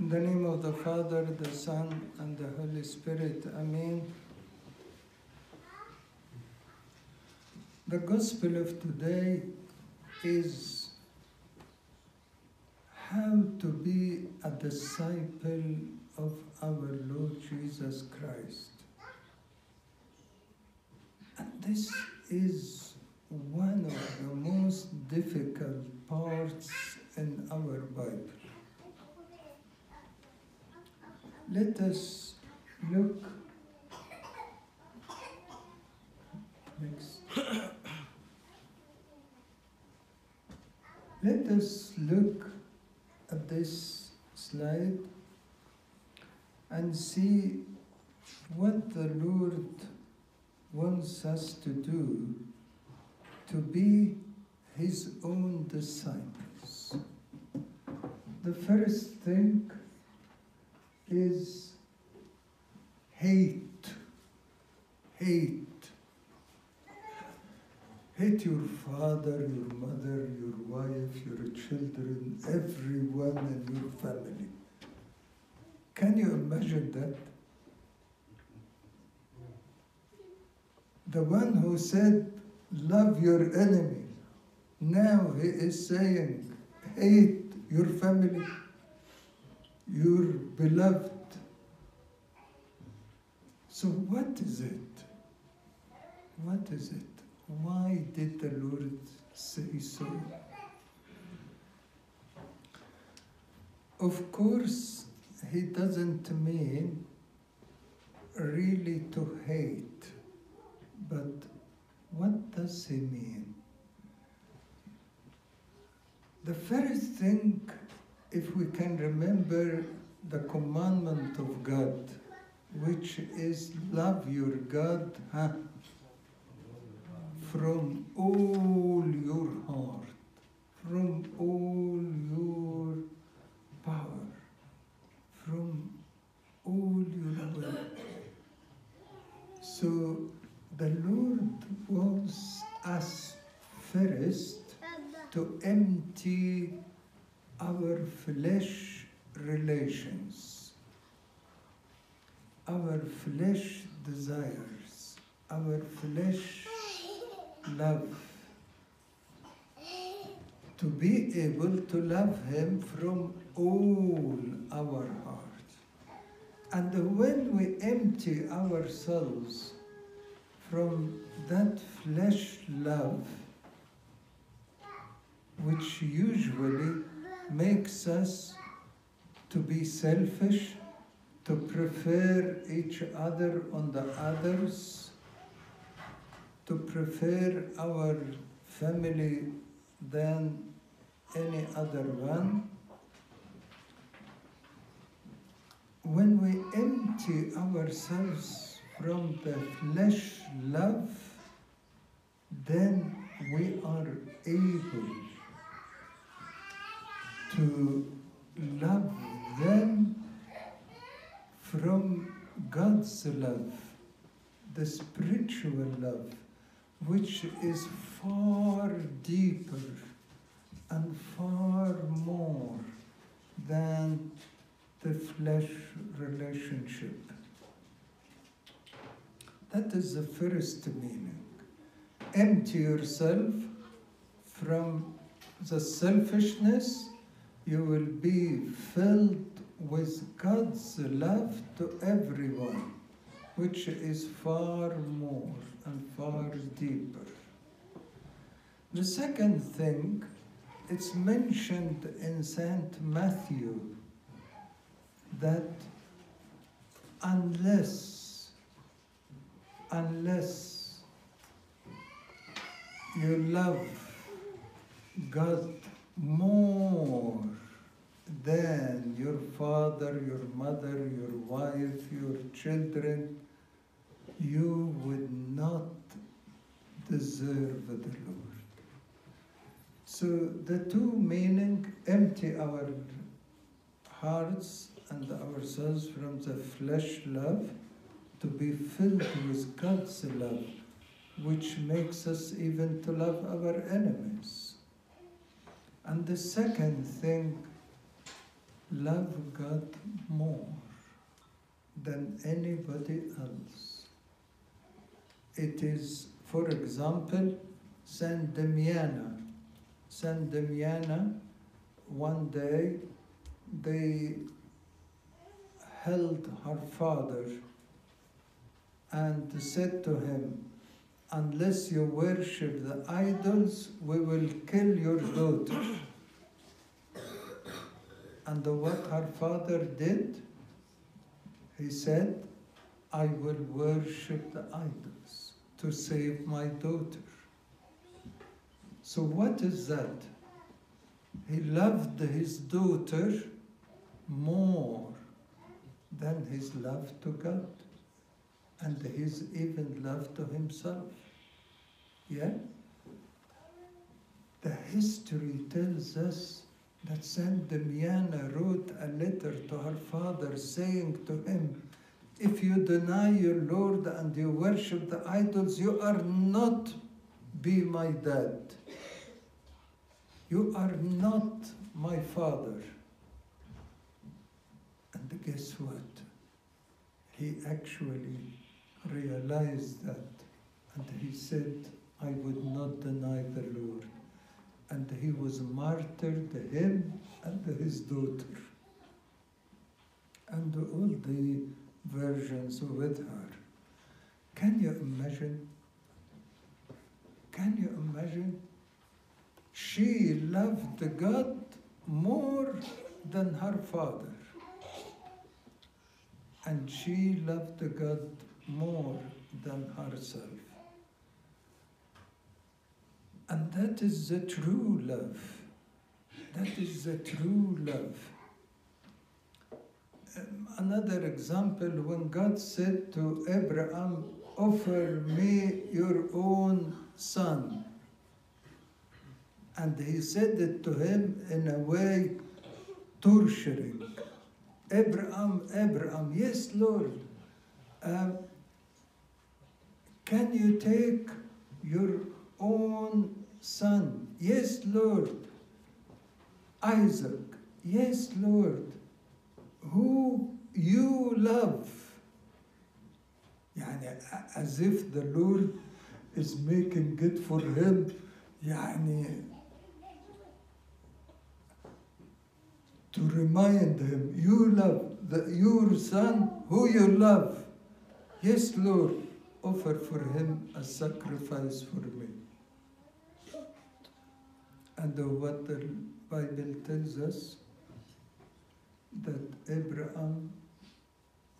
In the name of the Father, the Son, and the Holy Spirit. Amen. The Gospel of today is how to be a disciple of our Lord Jesus Christ. And this is one of the most difficult parts in our Bible. Let us look next. Let us look at this slide and see what the Lord wants us to do to be His own disciples. The first thing is hate. Hate. Hate your father, your mother, your wife, your children, everyone in your family. Can you imagine that? The one who said, Love your enemy, now he is saying, Hate your family, your beloved. So, what is it? What is it? Why did the Lord say so? Of course, He doesn't mean really to hate, but what does He mean? The first thing, if we can remember the commandment of God, which is love your God huh? from all your heart, from all your power, from all your will. So the Lord wants us first to empty our flesh relations, our flesh desires, our flesh love. To be able to love Him from all our heart. And when we empty ourselves from that flesh love, which usually makes us to be selfish, to prefer each other on the others, to prefer our family than any other one. When we empty ourselves from the flesh love, then we are able to love them from God's love, the spiritual love, which is far deeper and far more than the flesh relationship. That is the first meaning. Empty yourself from the selfishness you will be filled with God's love to everyone, which is far more and far deeper. The second thing, it's mentioned in St. Matthew that unless, unless you love God more than your father, your mother, your wife, your children, you would not deserve the Lord. So the two meaning empty our hearts and ourselves from the flesh love to be filled with God's love, which makes us even to love our enemies. And the second thing love God more than anybody else. It is, for example, Saint Damiana. Saint Damiana, one day they held her father and said to him, Unless you worship the idols, we will kill your daughter. And what her father did, he said, I will worship the idols to save my daughter. So, what is that? He loved his daughter more than his love to God and his even love to himself. Yeah? The history tells us that Saint Damiana wrote a letter to her father saying to him, If you deny your Lord and you worship the idols, you are not be my dad. You are not my father. And guess what? He actually realized that and he said, I would not deny the Lord. And he was martyred, him and his daughter. And all the versions with her. Can you imagine? Can you imagine? She loved God more than her father. And she loved God more than herself. And that is the true love. That is the true love. Um, another example, when God said to Abraham, Offer me your own son. And he said it to him in a way torturing. Abraham, Abraham, yes, Lord. Um, can you take your own son? Yes, Lord. Isaac, yes, Lord. Who you love. يعني as if the Lord is making it for him يعني to remind him you love the, your son who you love yes lord offer for him a sacrifice for me and what the bible tells us that abraham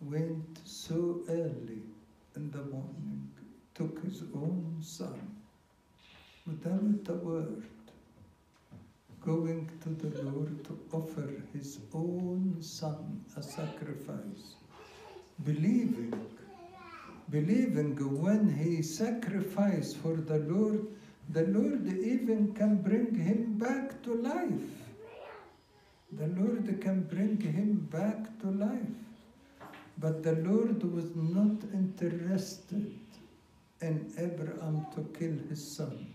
went so early in the morning took his own son. Without a word. Going to the Lord to offer his own son a sacrifice, believing, believing when he sacrificed for the Lord, the Lord even can bring him back to life. The Lord can bring him back to life. But the Lord was not interested in Abraham to kill his son.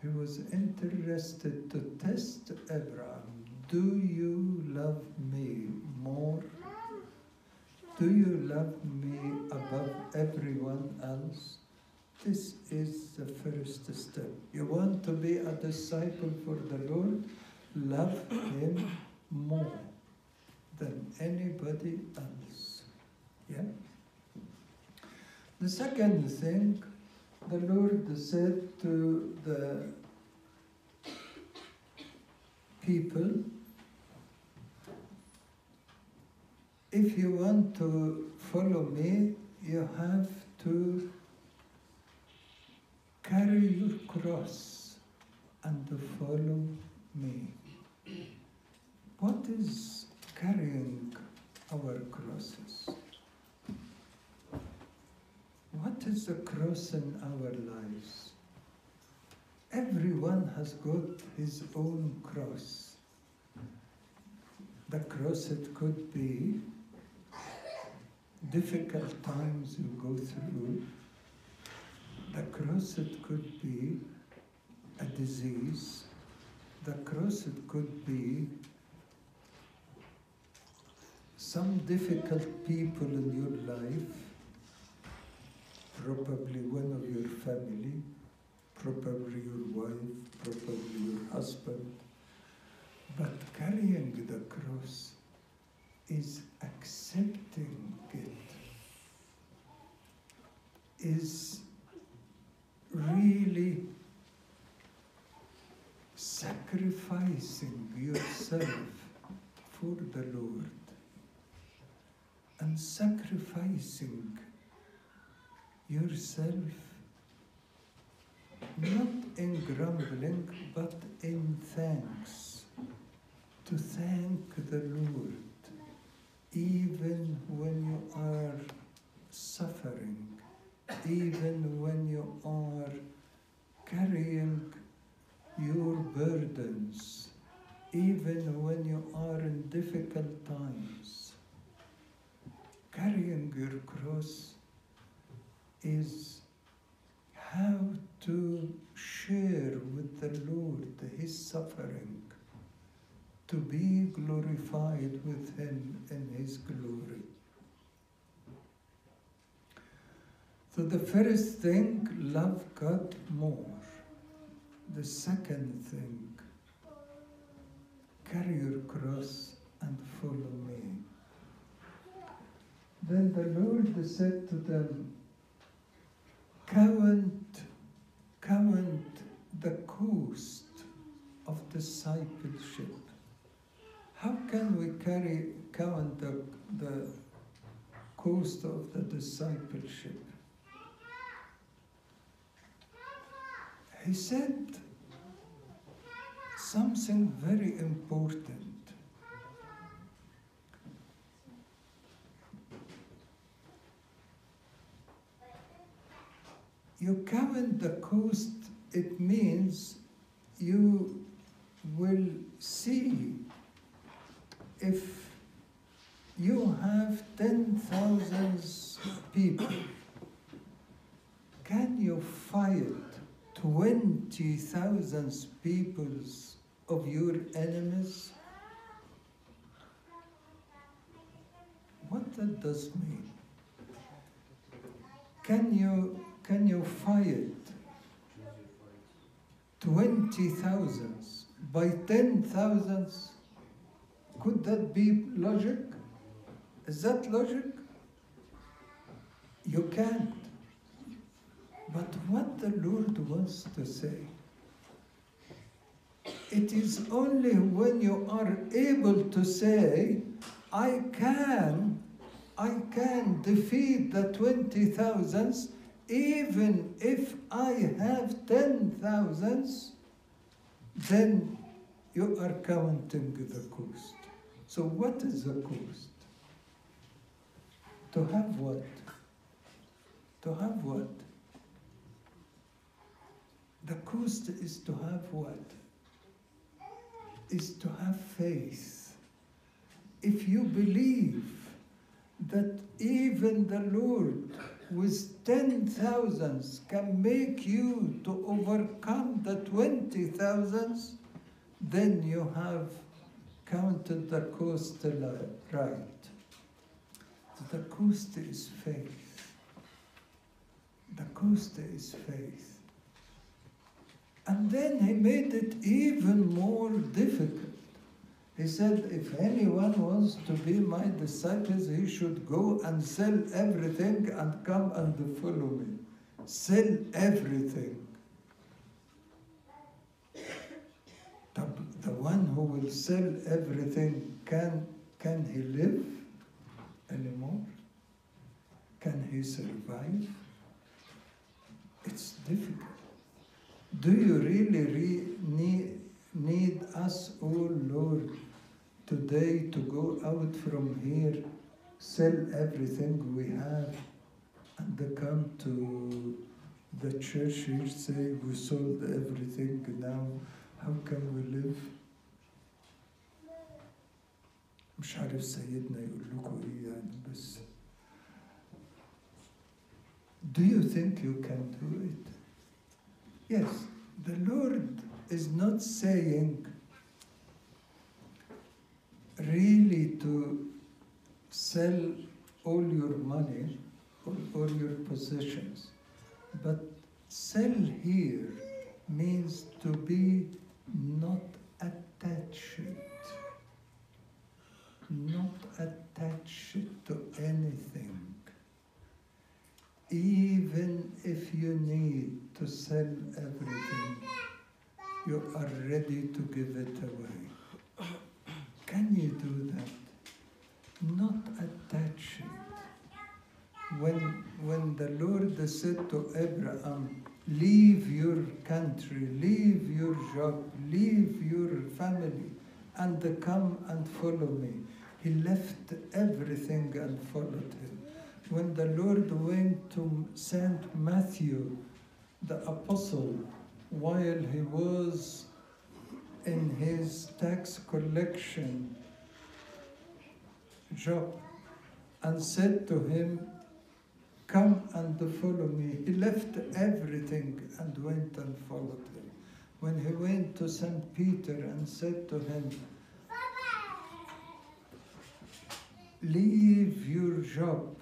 He was interested to test Abraham. Do you love me more? Do you love me above everyone else? This is the first step. You want to be a disciple for the Lord? Love Him more than anybody else. Yeah? The second thing the Lord said to the people, if you want to follow me, you have to carry your cross and follow me. What is carrying our crosses? What is the cross in our lives? Everyone has got his own cross. The cross, it could be difficult times you go through. The cross, it could be a disease. The cross, it could be some difficult people in your life, probably one of your family, probably your wife, probably your husband, but carrying the cross is accepting it, is really sacrificing yourself for the Lord and sacrificing yourself not in grumbling but in thanks to thank the Lord even when you are suffering, even when you are carrying your burdens, even when you are in difficult times. Carrying your cross is how to share with the Lord his suffering to be glorified with him in his glory. So the first thing, love God more. The second thing, carry your cross and follow me. Then the Lord said to them, Count, count the cost of discipleship. How can we carry count the, the cost of the discipleship? He said something very important. You count the cost, it means you will see if you have 10,000 people, can you fight 20,000 peoples of your enemies? What that does mean? Can you, can you fight 20 thousands by 10 thousands? Could that be logic? Is that logic? You can't. But what the Lord wants to say, it is only when you are able to say, I can, I can defeat the 20,000s even if I have 10,000s, then you are counting the cost. So what is the cost? To have what? To have what? The cost is to have what? Is to have faith. If you believe that even the Lord with ten thousands can make you to overcome the twenty thousands, then you have counted the cost right. The cost is faith. The cost is faith. And then he made it even more difficult. He said, if anyone wants to be my disciples, he should go and sell everything and come and follow me. Sell everything. The, the one who will sell everything, can, can he live anymore? Can he survive? It's difficult. Do you really re- need, need us, oh Lord, today to go out from here, sell everything we have, and come to the church here, say we sold everything now, how can we live? مش عارف سيدنا يقول لكم ايه يعني بس Do you think you can do it? Yes, the Lord is not saying really to sell all your money, all, all your possessions. But sell here means to be not attached, not attached to anything. Even if you need to sell everything, you are ready to give it away. Can you do that? Not attach it. When, when the Lord said to Abraham, leave your country, leave your job, leave your family, and come and follow me. He left everything and followed him. When the Lord went to Saint Matthew, the apostle, while he was in his tax collection job and said to him, Come and follow me. He left everything and went and followed him. When he went to St. Peter and said to him, Leave your job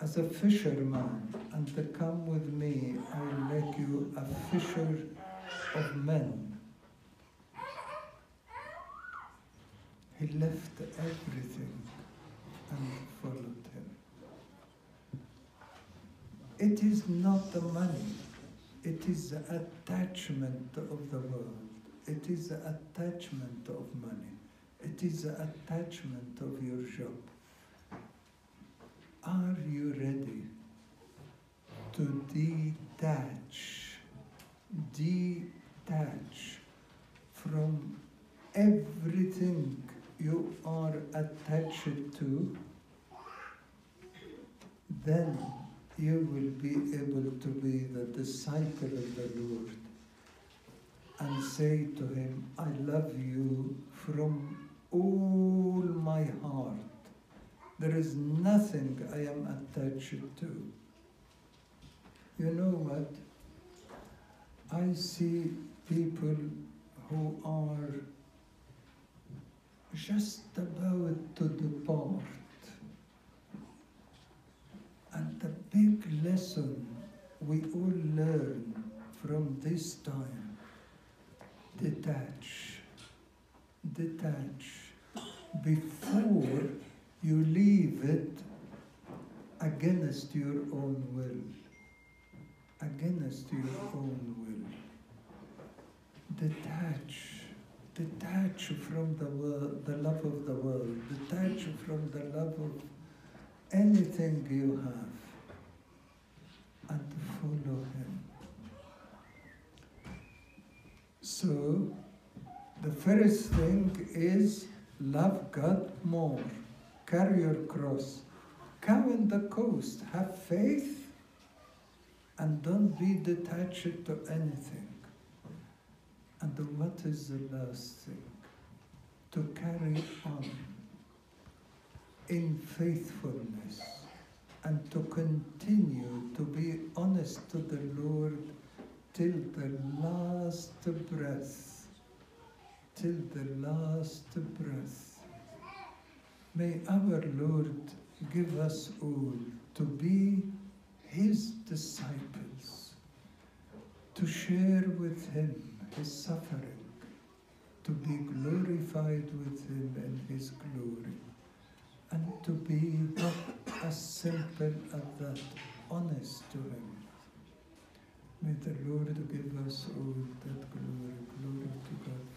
as a fisherman and come with me. I'll make you a fisher of men. He left everything and followed him. It is not the money, it is the attachment of the world. It is the attachment of money. It is the attachment of your job. Are you ready to detach, detach from everything are attached to? Then you will be able to be the disciple of the Lord and say to him, I love you from all my heart. There is nothing I am attached to. You know what? I see people who are just about to depart. And the big lesson we all learn from this time detach, detach. Before you leave it against your own will, against your own will. Detach, detach from the world, the love of the world, detach from the love of anything you have, and follow Him. So, the first thing is love God more, carry your cross, come on the coast, have faith, and don't be detached to anything. And what is the last thing? To carry on in faithfulness and to continue to be honest to the Lord till the last breath, till the last breath. May our Lord give us all to be His disciples, to share with Him His suffering, to be glorified with Him in His glory and to be not as simple as that, honest to Him. May the Lord give us all that glory, glory, glory.